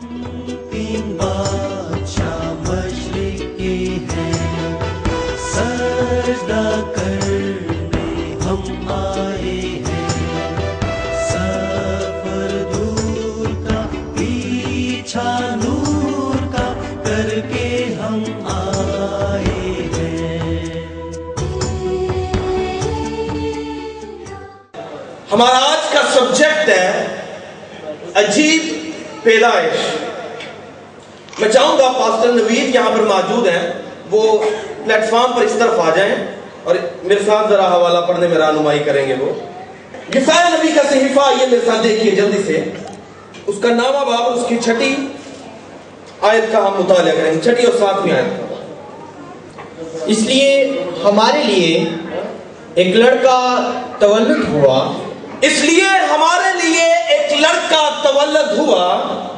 تین بادشاہ مشرق کے ہیں۔ سجدہ کرنے ہم آئے ہیں۔ سفر دور کا، پیچھا نور کا کر کے ہم آئے ہیں۔ ہمارا آج کا سبجیکٹ ہے عجیب پیدائش۔ میں چاہوں گا پاسٹر نوید یہاں پر موجود ہیں، وہ پلیٹ فارم پر اس طرف آ جائیں اور میرے ساتھ ذرا حوالہ پڑھنے میں رہنمائی کریں گے وہ۔ یسایہ نبی کا صحیفہ یہ میرے ساتھ دیکھیے جلدی سے۔ اس کا نامہ باب اس کی چھٹی آیت کا ہم مطالعہ کریں گے، چھٹی اور ساتویں آیت کا۔ اس لیے ہمارے لیے ایک لڑکا تولد ہوا، اس لیے ہمارے لیے ایک لڑکا تولد ہوا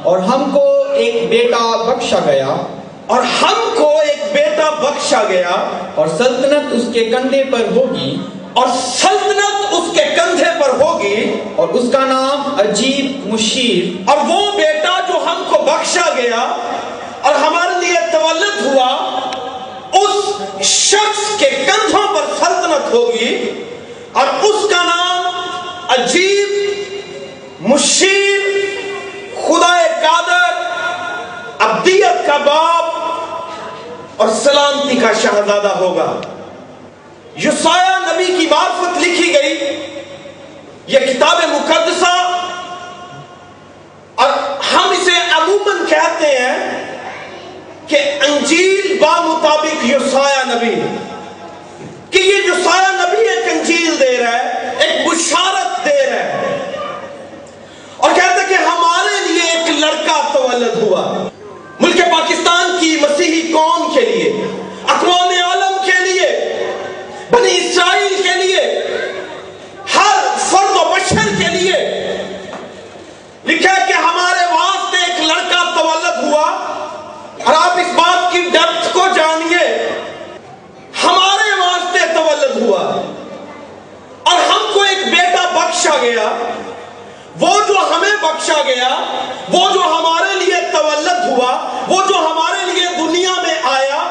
اور ہم کو ایک بیٹا بخشا گیا اور ہم کو ایک بیٹا بخشا گیا اور سلطنت اس کے کندھے پر ہوگی اور سلطنت اس کے کندھے پر ہوگی اور اس کا نام عجیب مشیر اور وہ بیٹا جو ہم کو بخشا گیا اور ہمارے لیے تولد ہوا، اس شخص کے کندھوں پر سلطنت ہوگی اور اس کا نام عجیب مشیر خدا قادر ابدیت کا باپ اور سلامتی کا شہزادہ ہوگا۔ یسایہ نبی کی معرفت لکھی گئی۔ یہ کتاب مقدسہ۔ اور ہم اسے عموماً کہتے ہیں کہ انجیل با مطابق یسایہ نبی۔ کہ یہ یسایہ نبی ایک انجیل دے رہا ہے، ایک بشارت دے رہا ہے۔ اور کہتا ہے کہ ہمارے لیے ایک لڑکا تولد ہوا ملک پاکستان کی مسیحی قوم کے لیے اقوام عالم کے لیے بنی اسرائیل کے لیے ہر فرد و بشر کے لیے لکھا ہے کہ ہمارے واسطے ایک لڑکا تولد ہوا اور آپ اس بات کی ڈیپتھ کو جانیے ہمارے واسطے تولد ہوا اور ہم کو ایک بیٹا بخشا گیا وہ جو ہمیں بخشا گیا وہ جو ہمارے لیے تولد ہوا وہ جو ہمارے لیے دنیا میں آیا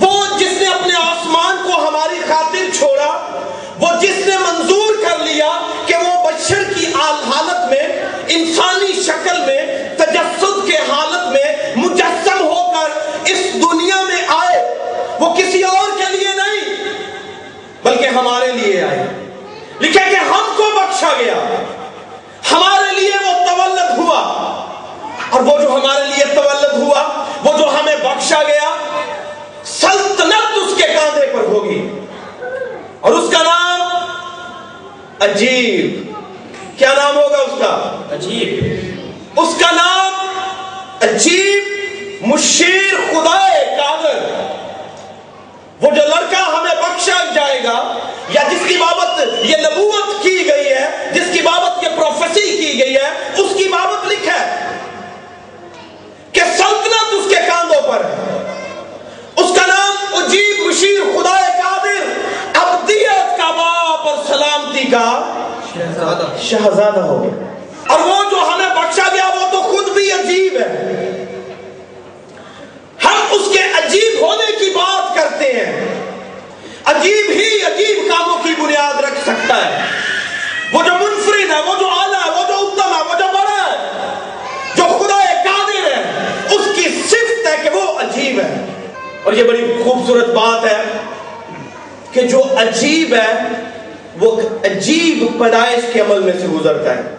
وہ جس نے اپنے آسمان کو ہماری خاطر چھوڑا وہ جس نے منظور کر لیا کہ وہ بشر کی حالت میں انسانی شکل میں تجسد کے حالت میں مجسم ہو کر اس دنیا میں آئے وہ کسی اور کے لیے نہیں بلکہ ہمارے لیے آئے لکھا کہ ہم کو بخشا گیا ہمارے لیے وہ تولد ہوا اور وہ جو ہمارے لیے تولد ہوا وہ جو ہمیں بخشا گیا سلطنت اس کے کاندھے پر ہوگی اور اس کا نام عجیب۔ کیا نام ہوگا اس کا؟ عجیب۔ اس کا نام عجیب مشیر خدا قادر وہ جو لڑکا ہمیں بخشا جائے گا یا جس کی بابت یہ نبوت کی گئی ہے جس کی بابت یہ پروفیسی کی گئی ہے اس کی بابت لکھا ہے کہ سلطنت اس کے کاندھوں پر ہے۔ اس کا نام عجیب مشیر خدا قادر ابدیت کا باپ اور سلامتی کا شہزادہ۔ شہزادہ ہوگا اور وہ جو ہمیں بخشا گیا وہ تو خود بھی عجیب ہے۔ ہم اس کے عجیب ہونے کی بات کرتے ہیں۔ عجیب ہی عجیب کاموں کی بنیاد رکھ سکتا ہے۔ وہ جو منفرد ہے وہ جو اعلیٰ ہے وہ جو اتم ہے وہ جو بڑا ہے جو خدا قادر ہے اس کی صفت ہے کہ وہ عجیب ہے۔ اور یہ بڑی خوبصورت بات ہے کہ جو عجیب ہے وہ عجیب پیدائش کے عمل میں سے گزرتا ہے۔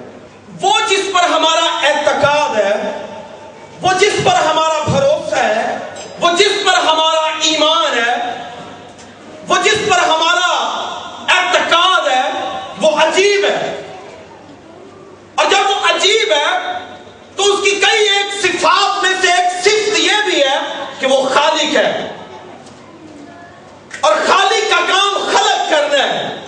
وہ جس پر ہمارا اعتقاد ہے، وہ جس پر ہمارا بھروسہ ہے، وہ جس پر ہمارا ایمان ہے، وہ جس پر ہمارا اعتقاد ہے، وہ عجیب ہے۔ اور جب وہ عجیب ہے، تو اس کی کئی ایک صفات میں سے ایک صفت یہ بھی ہے کہ وہ خالق ہے۔ اور خالق کا کام خلق کرنا ہے۔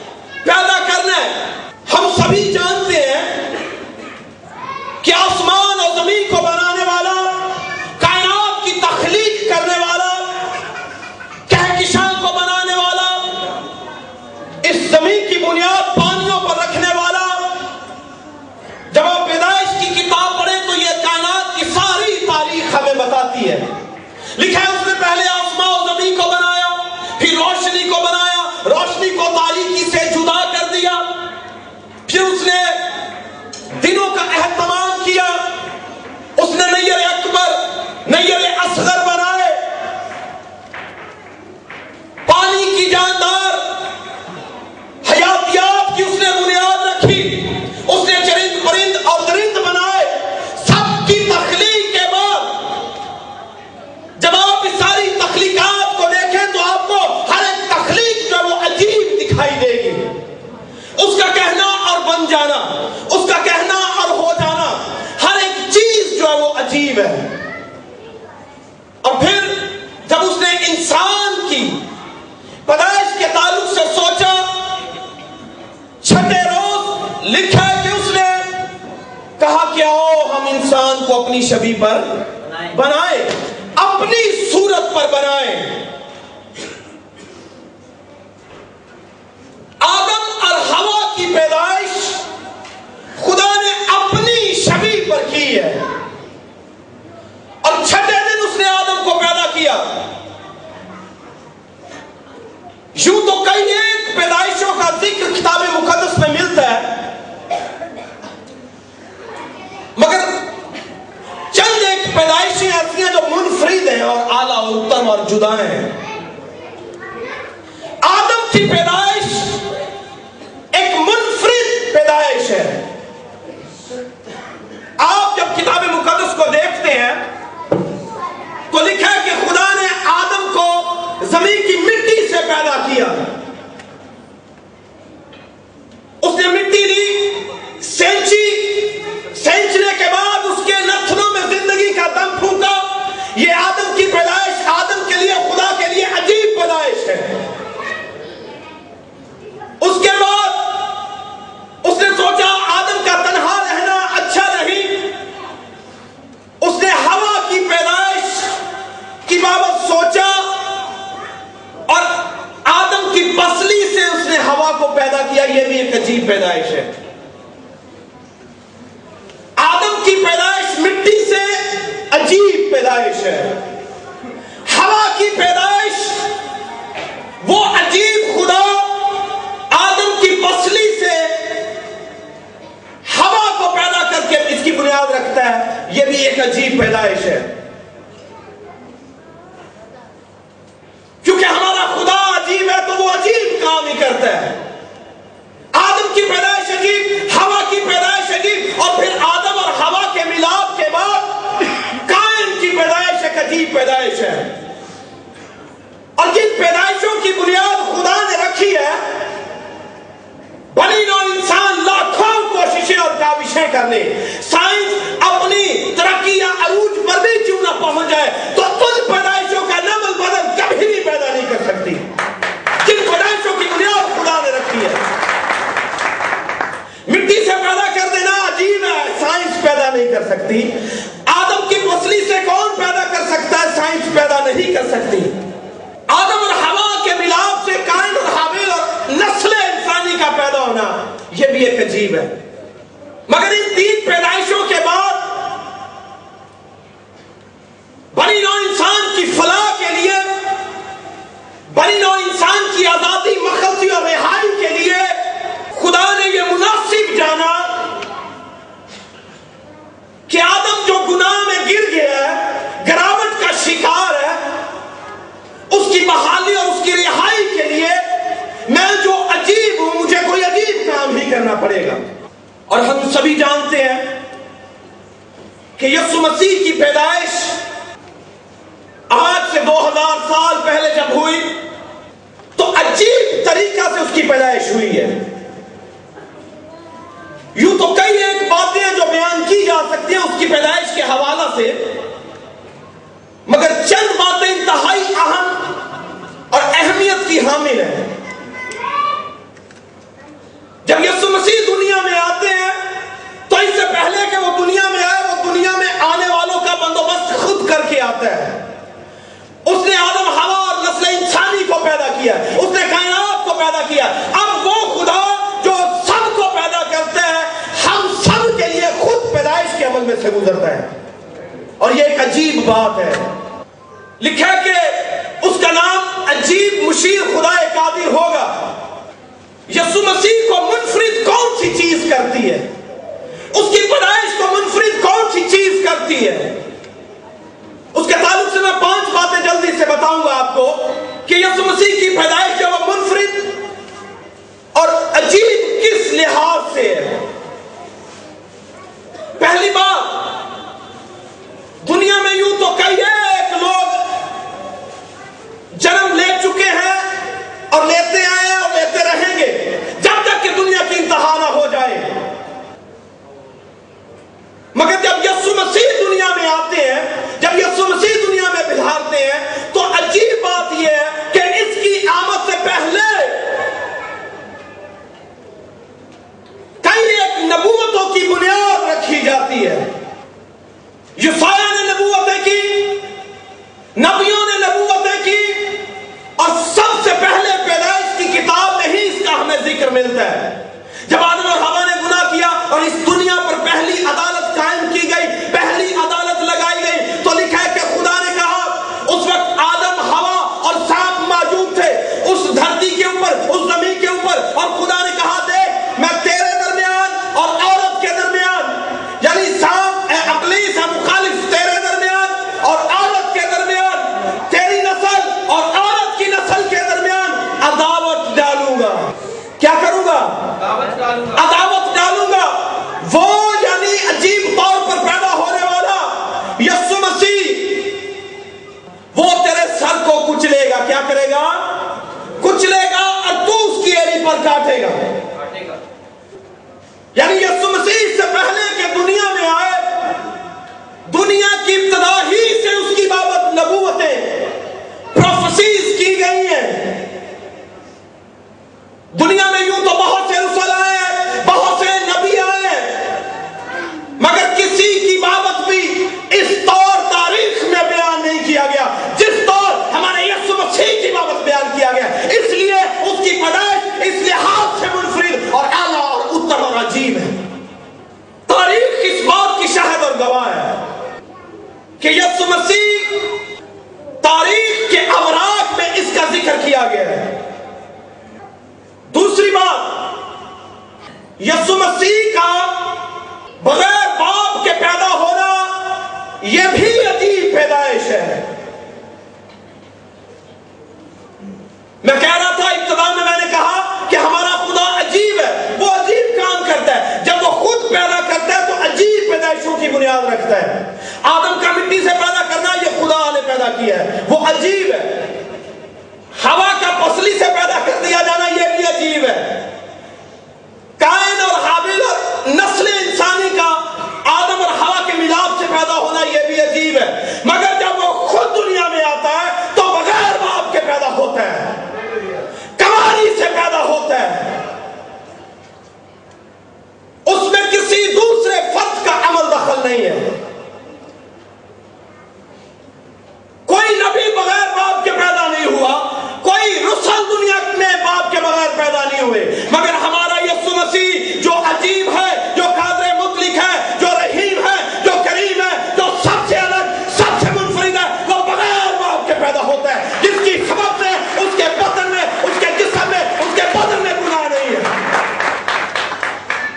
ہے اور چھٹے دن اس نے آدم کو پیدا کیا یوں تو کئی ایک پیدائشوں کا ذکر کتاب مقدس میں ملتا ہے مگر چند ایک پیدائشیں ایسی ہیں جو منفرد ہیں اور اعلیٰ اور اتم اور جدا ہیں آدم کی پیدائش ایک منفرد پیدائش ہے آپ جب کتاب مقدس کو دیکھتے ہیں تو لکھا ہے کہ خدا نے آدم کو زمین کی مٹی سے پیدا کیا اس نے مٹی لی سینچی سینچنے کے بعد اس کے نتنوں میں زندگی کا دم پھونکا یہ آدم کی پیدائش آدم کے لیے خدا کے لیے عجیب پیدائش ہے اس کے بعد اس نے سوچا آدم کا تنہا رہنا اچھا نہیں اس نے ہوا کی پیدائش کی بابت سوچا اور آدم کی پسلی سے اس نے ہوا کو پیدا کیا یہ بھی ایک عجیب پیدائش ہے آدم کی پیدائش مٹی سے عجیب پیدائش ہے ہوا کی پیدائش وہ عجیب خدا آدم کی پسلی سے ہوا کو پیدا کر کے اس کی بنیاد ہے، یہ بھی ایک عجیب پیدائش ہے۔ کیونکہ ہمارا خدا عجیب ہے تو وہ عجیب کام ہی کرتا ہے۔ آدم کی پیدائش عجیب ہوا کی پیدائش عجیب، اور پھر آدم اور ہوا کے ملاپ کے بعد کائن کی پیدائش ایک عجیب پیدائش ہے۔ اور جن پیدائشوں کی بنیاد خدا نے رکھی ہے، بنی نو انسان لاکھوں کوششیں اور کاوشیں کرنے سائنس اپنی ترقی یا عروج پر بھی کیوں نہ پہنچ جائے، تو ان پیدائشوں کا نمل بدل کبھی بھی پیدا نہیں کر سکتی۔ جن پیدائشوں کی بنیاد خدا نے رکھی ہے۔ مٹی سے پیدا کر دینا عجیب ہے، سائنس پیدا نہیں کر سکتی آدم کی پسلی سے کون پیدا کر سکتا ہے سائنس پیدا نہیں کر سکتی آدم اور ہوا کے ملاپ سے کائن اور حامل اور نسل انسانی کا پیدا ہونا یہ بھی ایک عجیب ہے مگر ان تین پیدائشوں کے بعد بنی نو انسان کی فلاح کے لیے بنی نو انسان کی آزادی مخلصی اور رہائی کے لیے خدا نے یہ مناسب جانا کہ آدم جو گناہ میں گر گیا ہے گراوٹ کا شکار ہے اس کی بحالی اور اس کی رہائی کے لیے میں جو عجیب ہوں مجھے کوئی عجیب کام ہی کرنا پڑے گا اور ہم سبھی جانتے ہیں کہ یسو مسیح کی پیدائش آج سے دو ہزار سال پہلے جب ہوئی، تو عجیب طریقہ سے اس کی پیدائش ہوئی ہے۔ یوں تو کئی ایک باتیں جو بیان کی جا سکتی ہیں اس کی پیدائش کے حوالہ سے، مگر چند باتیں انتہائی اہم اور اہمیت کی حامل ہیں۔ جب یسو مسیح دنیا میں آتے ہیں، تو اس سے پہلے کہ وہ دنیا میں آئے، وہ دنیا میں آنے والوں کا بندوبست خود کر کے آتا ہے۔ اس نے آدم ہوا اور نسل انسانی کو پیدا کیا، اس نے کائنات کو پیدا کیا۔ اب وہ خدا جو سب کو پیدا کرتا ہے، ہم سب کے لیے خود پیدائش کے عمل میں سے گزرتا ہے۔ اور یہ ایک عجیب بات ہے۔ لکھا کہ اس کا نام عجیب مشیر خدا قادر ہوگا۔ یسو مسیح کو منفرد کون سی چیز کرتی ہے؟ اس کی پیدائش کو منفرد کون سی چیز کرتی ہے؟ اس کے تعلق سے میں پانچ باتیں جلدی سے بتاؤں گا آپ کو کہ یسو مسیح کی پیدائش جو وہ منفرد اور عجیب کس لحاظ سے ہے؟ پہلی بات، دنیا میں یوں تو کئی ایک لوگ جنم لے چکے ہیں اور لیتے آئے اور لیتے رہیں گے، جب تک کہ دنیا کی انتہا نہ ہو جائے۔ مگر جب یسو مسیح دنیا میں دوسرے سے شریعت سے مسیح دنیا میں بگھارتے ہیں تو عجیب بات یہ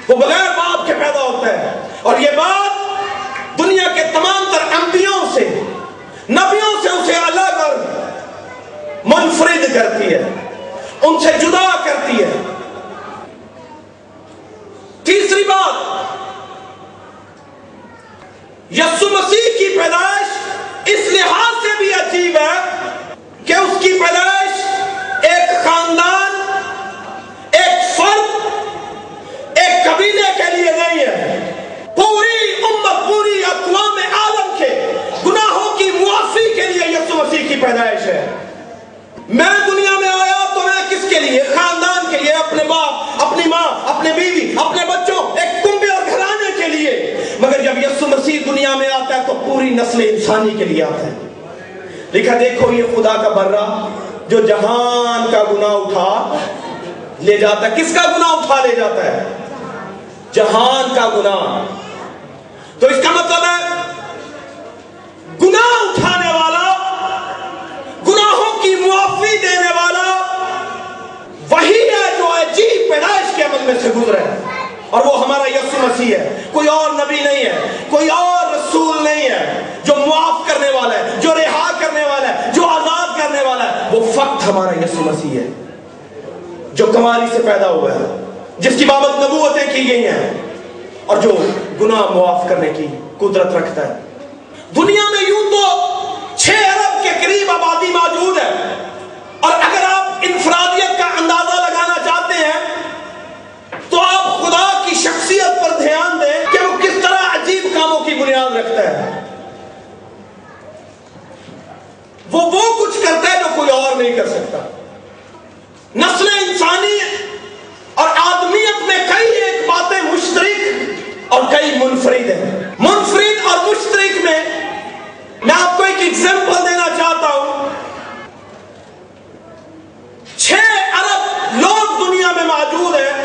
وہ بغیر باپ کے پیدا ہوتا ہے۔ اور یہ بات دنیا کے تمام تر انبیوں سے، نبیوں سے اسے الگ اور منفرد کرتی ہے۔ ان سے جدا کرتی ہے۔ تیسری بات یسو یسو مسیح دنیا میں آتا ہے تو پوری نسل انسانی کے لیے آتا ہے۔ لکھا، دیکھو یہ خدا کا برہ جو جہان کا گناہ اٹھا لے جاتا ہے۔ کس کا گناہ اٹھا لے جاتا ہے؟ جہان کا گناہ۔ تو اس کا مطلب ہے، گناہ اٹھانے والا، گناہوں کی معافی دینے والا، وہی ہے جو عجیب پیدائش کے عمل میں سے گزرے ہے۔ اور وہ ہمارا یسو مسیح ہے۔ کوئی اور نبی نہیں ہے، کوئی اور رسول نہیں ہے جو معاف کرنے والا ہے، جو رہا کرنے والا ہے، جو آزاد کرنے والا ہے۔ وہ فقط ہمارا یسو مسیح ہے۔ جو کماری سے پیدا ہوا ہے، جس کی بابت نبوتیں کی گئی ہیں، اور جو گناہ معاف کرنے کی قدرت رکھتا ہے۔ دنیا میں یوں تو چھ ارب کے قریب آبادی موجود ہے۔ اور اگر آپ انفرادی رکھتا ہے۔ وہ وہ کچھ کرتا ہے جو کوئی اور نہیں کر سکتا۔ نسل انسانی اور آدمیت میں کئی ایک باتیں مشترک اور کئی منفرد ہیں۔ منفرد اور مشترک میں میں آپ کو ایک ایگزامپل دینا چاہتا ہوں۔ چھ ارب لوگ دنیا میں موجود ہیں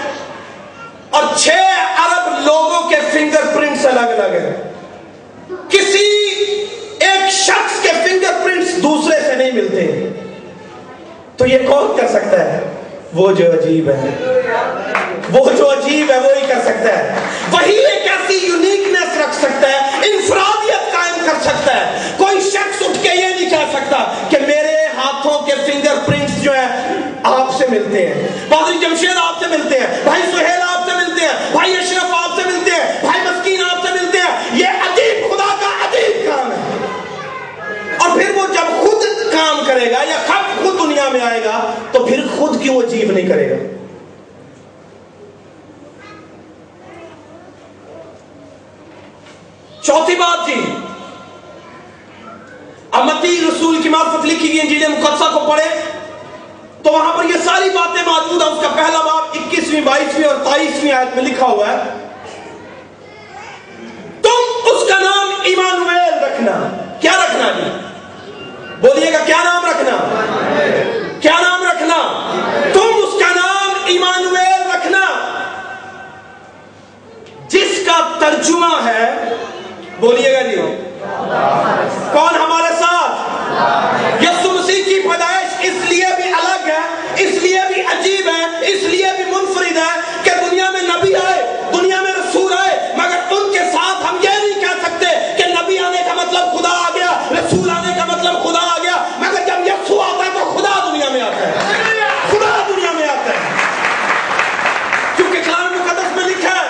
اور چھ ارب لوگوں کے فنگر پرنٹس الگ الگ ہیں۔ نہیں ملتے تو یہ کون کر سکتا ہے؟ وہ جو عجیب ہے۔ وہ جو عجیب ہے، وہی کر سکتا ہے۔ وہی ایک ایسی یونیکنیس رکھ سکتا ہے، انفرادیت قائم کر سکتا ہے۔ کوئی شخص اٹھ کے یہ نہیں کہہ سکتا کہ میرے ہاتھوں کے فنگر پرنٹس جو ہیں آپ سے ملتے ہیں۔ پادری جمشید آپ سے ملتے ہیں۔ بھائی سہیل آپ سے ملتے ہیں بھائی اشرف آپ سے ملتے ہیں بھائی مسکین آپ سے ملتے ہیں یہ عجیب خدا کا عجیب کام ہے اور پھر وہ جب خود کام کرے گا یا خود خود دنیا میں آئے گا تو پھر خود کیوں عجیب نہیں کرے گا؟ چوتھی بات جی امتی رسول کی معرفت لکھی گئی انجیل مقدسہ کو پڑھے تو وہاں پر یہ ساری باتیں موجود ہیں۔ اس کا پہلا باب اکیسویں، بائیسویں اور تائیسویں آیت میں لکھا ہوا ہے۔ تم اس کا نام ایمانویل رکھنا۔ کیا رکھنا جی؟ بولیے گا، کیا نام رکھنا؟ کیا نام رکھنا؟ تم اس کا نام ایمانویل رکھنا۔ جس کا ترجمہ ہے، بولیے گا جی۔ کون ہمارے ساتھ؟ یسو مسیح کی پیدائش اس لیے بھی الگ ہے، اس لیے بھی عجیب ہے، اس لیے بھی منفرد ہے کہ دنیا میں نبی آئے، دنیا میں رسول آئے، مگر ان کے ساتھ ہم یہ نہیں کہہ سکتے کہ نبی آنے کا مطلب خدا آ گیا، رسول آنے کا مطلب خدا آ گیا مگر جب یسو آتا ہے تو خدا دنیا میں آتا ہے خدا دنیا میں آتا ہے کیونکہ کلام مقدس میں لکھا ہے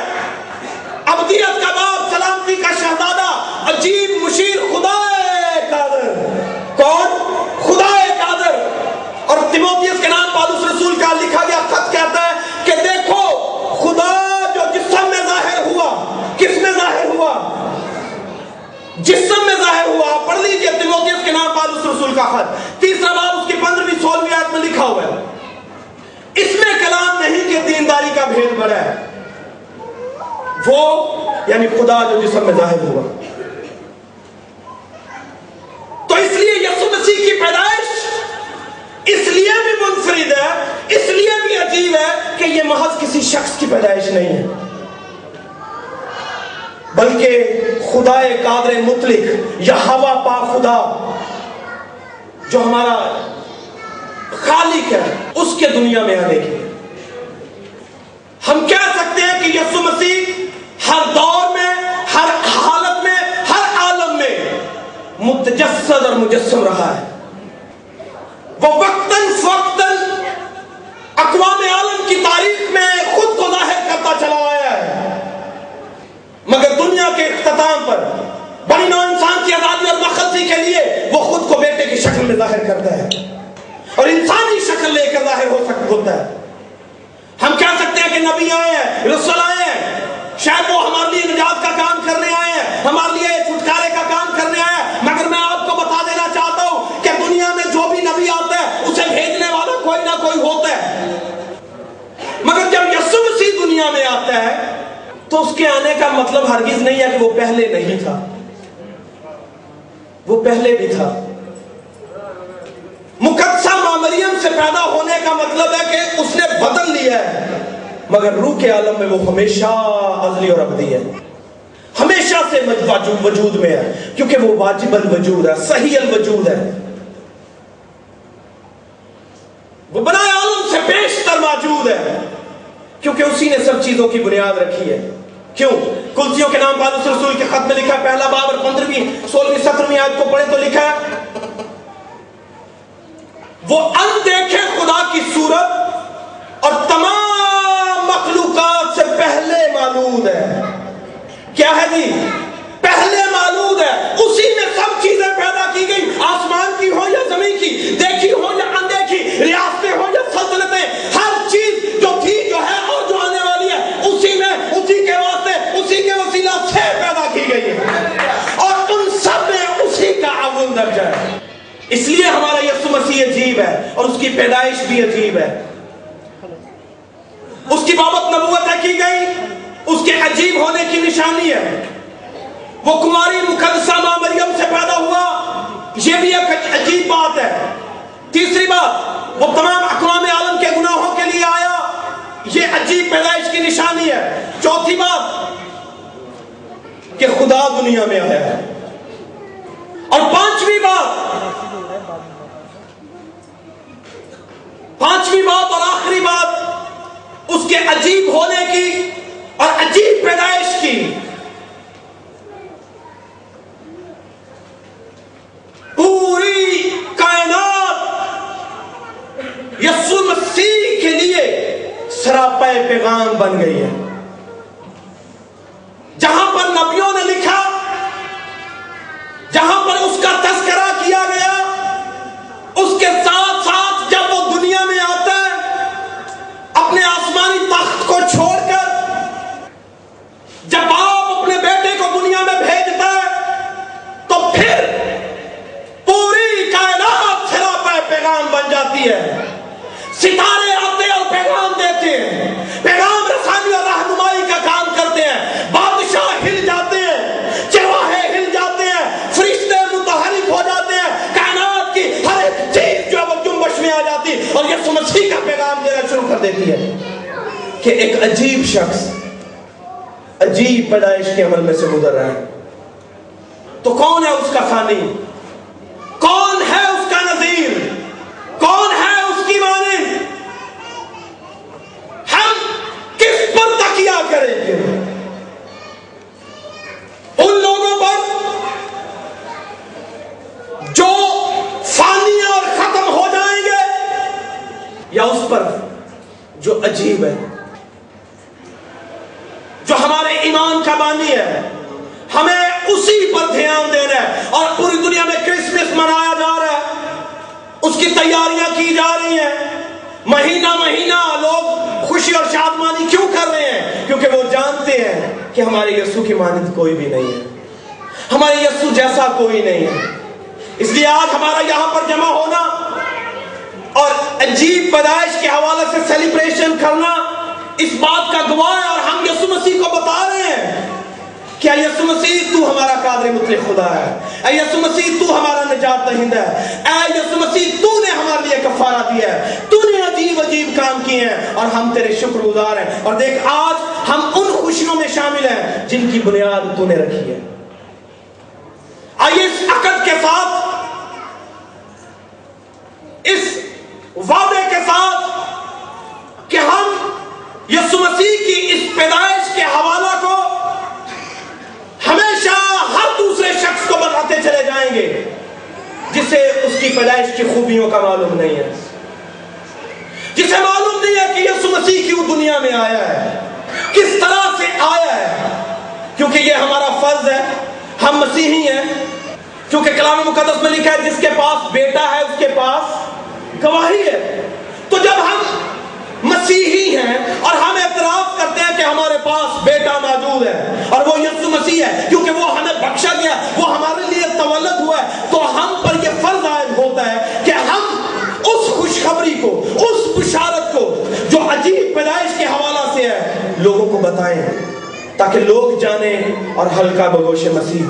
ابدیت کا باپ سلامتی کا شہزادہ عجیب مشیر خدا قادر کون خدا قادر اور تیموتیس کے نام پالوس رسول کا لکھا گیا خط کہتا ہے کہ دیکھو خدا جو جسم میں ظاہر ہوا کس میں ظاہر ہوا جسم میں ظاہر ہوا پڑھ لیجیے تیموتیس کے نام پالوس خط تیسرا باب اس کی پندرہویں سولہویں آیت میں لکھا ہوا ہے۔ اس میں کلام نہیں کہ دینداری کا بھید بڑا ہے۔ وہ یعنی خدا جو جسم میں ظاہر ہوا۔ تو اس لیے یسو مسیح کی پیدائش اس لیے بھی منفرد ہے، اس لیے بھی عجیب ہے کہ یہ محض کسی شخص کی پیدائش نہیں ہے۔ بلکہ خدا قادر مطلق یا ہوا پا خدا جو ہمارا خالق ہے، اس کے دنیا میں آنے کی ہم کہہ سکتے ہیں کہ یسو مسیح ہر دور میں، ہر حالت میں، ہر عالم میں متجسد اور مجسم رہا ہے۔ وہ وقتاً فوقتاً اقوام عالم کی تاریخ میں خود کو ظاہر کرتا چلا آیا ہے۔ مگر دنیا کے اختتام پر بڑی نو انسان کی آزادی اور مخلصی کے لیے وہ خود کو بیٹے کی شکل میں ظاہر کرتا ہے۔ اور انسانی شکل لے کر ظاہر ہو سکتا ہوتا ہے۔ ہم کہہ سکتے ہیں کہ نبی آئے ہیں، رسول آئے ہیں۔ شاید وہ ہمارے لیے نجات کا کام کرنے آئے ہیں، ہمارے لیے چھٹکارے کا کام کرنے آئے ہیں۔ مگر میں آپ کو بتا دینا چاہتا ہوں کہ دنیا میں جو بھی نبی آتا ہے، اسے بھیجنے والا کوئی نہ کوئی ہوتا ہے۔ مگر جب یسو مسیح دنیا میں آتا ہے، تو اس کے آنے کا مطلب ہرگز نہیں ہے کہ وہ پہلے نہیں تھا۔ وہ پہلے بھی تھا۔ مقدسہ ماں مریم سے پیدا ہونے کا مطلب ہے کہ اس نے بدل لیا ہے۔ مگر روح کے عالم میں وہ ہمیشہ ازلی اور ابدی ہے۔ ہمیشہ سے وجود میں ہے، کیونکہ وہ واجب الوجود ہے، صحیح الوجود ہے۔ وہ بنائے عالم سے بیشتر موجود ہے، کیونکہ اسی نے سب چیزوں کی بنیاد رکھی ہے۔ کیوں؟ کلسیوں کے نام پالوس رسول کے خط میں لکھا ہے، پہلا باب اور پندرہویں، سولہویں سترویں آیت کو پڑھے تو لکھا ہے، وہ اندیکھے خدا کی صورت اور تمام مخلوقات سے پہلے معلوم ہے۔ کیا ہے جی؟ پہلے معلوم ہے۔ اسی میں سب چیزیں پیدا کی گئی آسمان کی ہو یا زمین کی، دیکھی ہو یا اندیکھی ریاستیں ہو یا سلطنتیں ہر چیز جو تھی جو ہے اور جو آنے والی ہے اسی میں اسی کے واسطے اسی کے وسیلہ سے پیدا کی گئی ہے اور ان سب میں اسی کا اول درجہ ہے اس لیے ہمارا یسو مسیح عجیب ہے اور اس کی پیدائش بھی عجیب ہے۔ اس کی بابت نبوت کی گئی؟ اس کے عجیب ہونے کی نشانی ہے۔ وہ کماری مقدسہ ماں مریم سے پیدا ہوا، یہ بھی ایک عجیب بات ہے۔ تیسری بات، وہ تمام اقوام عالم کے گناہوں کے لیے آیا، یہ عجیب پیدائش کی نشانی ہے۔ چوتھی بات، کہ خدا دنیا میں آیا ہے۔ اور پانچویں بات پانچویں بات اور آخری بات اس کے عجیب ہونے کی اور عجیب پیدائش کی۔ پوری کائنات یسو مسیح کے لیے سراپے پیغام بن گئی ہے۔ بن جاتی ہے ستارے آتے اور پیغام دیتے ہیں۔ پیغام رسانی اور رہنمائی کا کام کرتے ہیں۔ بادشاہ ہل جاتے ہیں۔ چرواہے ہل جاتے ہیں۔ فرشتے متحرک ہو جاتے ہیں۔ کائنات کی ہر ایک چیز جو ہے وہ جنبش میں آ جاتی، اور یہ مسیح کا پیغام دینا شروع کر دیتی ہے کہ ایک عجیب شخص، عجیب پیدائش کے عمل میں سے گزر رہا ہے۔ تو کون ہے اس کا خانی کون ہے اس کا نظیر کون ہے اس کی مانند ہم کس پر تکیا کریں گے ان لوگوں پر جو فانی اور ختم ہو جائیں گے یا اس پر جو عجیب ہے، جو ہمارے ایمان کا بانی ہے، ہمیں اسی پر دھیان دینا ہے اور پوری دنیا میں کرسمس منایا جا رہا ہے۔ اس کی تیاریاں کی جا رہی ہیں۔ مہینہ مہینہ لوگ خوشی اور شادمانی کیوں کر رہے ہیں؟ کیونکہ وہ جانتے ہیں کہ ہمارے یسو کی مانند کوئی بھی نہیں ہے۔ ہمارے یسو جیسا کوئی نہیں ہے۔ اس لیے آج ہمارا یہاں پر جمع ہونا اور عجیب پیدائش کے حوالے سے سیلیبریشن کرنا اس بات کا گواہ ہے اور ہم یسو مسیح کو بتا رہے ہیں کہ اے یسو مسیح، تو ہمارا قادر مطلق خدا ہے۔ اے یسو مسیح، تو ہمارا نجات دہندہ ہے۔ اے یسو مسیح، تو نے ہمارے لیے کفارہ دیا ہے۔ تو نے عجیب عجیب کام کیے ہیں اور ہم تیرے شکر گزار ہیں۔ اور دیکھ، آج ہم ان خوشیوں میں شامل ہیں جن کی بنیاد تو نے رکھی ہے۔ آئیے اس عقد کے ساتھ اس وعدے کے ساتھ کہ ہم یسو مسیح کی اس پیدائش کے حوالہ کو ہمیشہ ہر دوسرے شخص کو بتاتے چلے جائیں گے، جسے اس کی پیدائش کی خوبیوں کا معلوم نہیں ہے۔ جسے معلوم نہیں ہے کہ یسو مسیح کیوں دنیا میں آیا ہے، کس طرح سے آیا ہے، کیونکہ یہ ہمارا فرض ہے، ہم مسیحی ہیں۔ کیونکہ کلام مقدس میں لکھا ہے، جس کے پاس بیٹا ہے، اس کے پاس گواہی ہے۔ تو جب ہم مسیحی ہیں اور ہم اعتراف کرتے ہیں کہ ہمارے پاس بیٹا موجود ہے اور وہ یسو مسیح ہے، کیونکہ وہ ہمیں بخشا گیا، وہ ہمارے لیے تولد ہوا ہے، تو ہم پر یہ فرض عائد ہوتا ہے کہ ہم اس خوشخبری کو، اس بشارت کو جو عجیب پیدائش کے حوالہ سے ہے، لوگوں کو بتائیں تاکہ لوگ جانیں اور ہلکا بگوش مسیح ہوں۔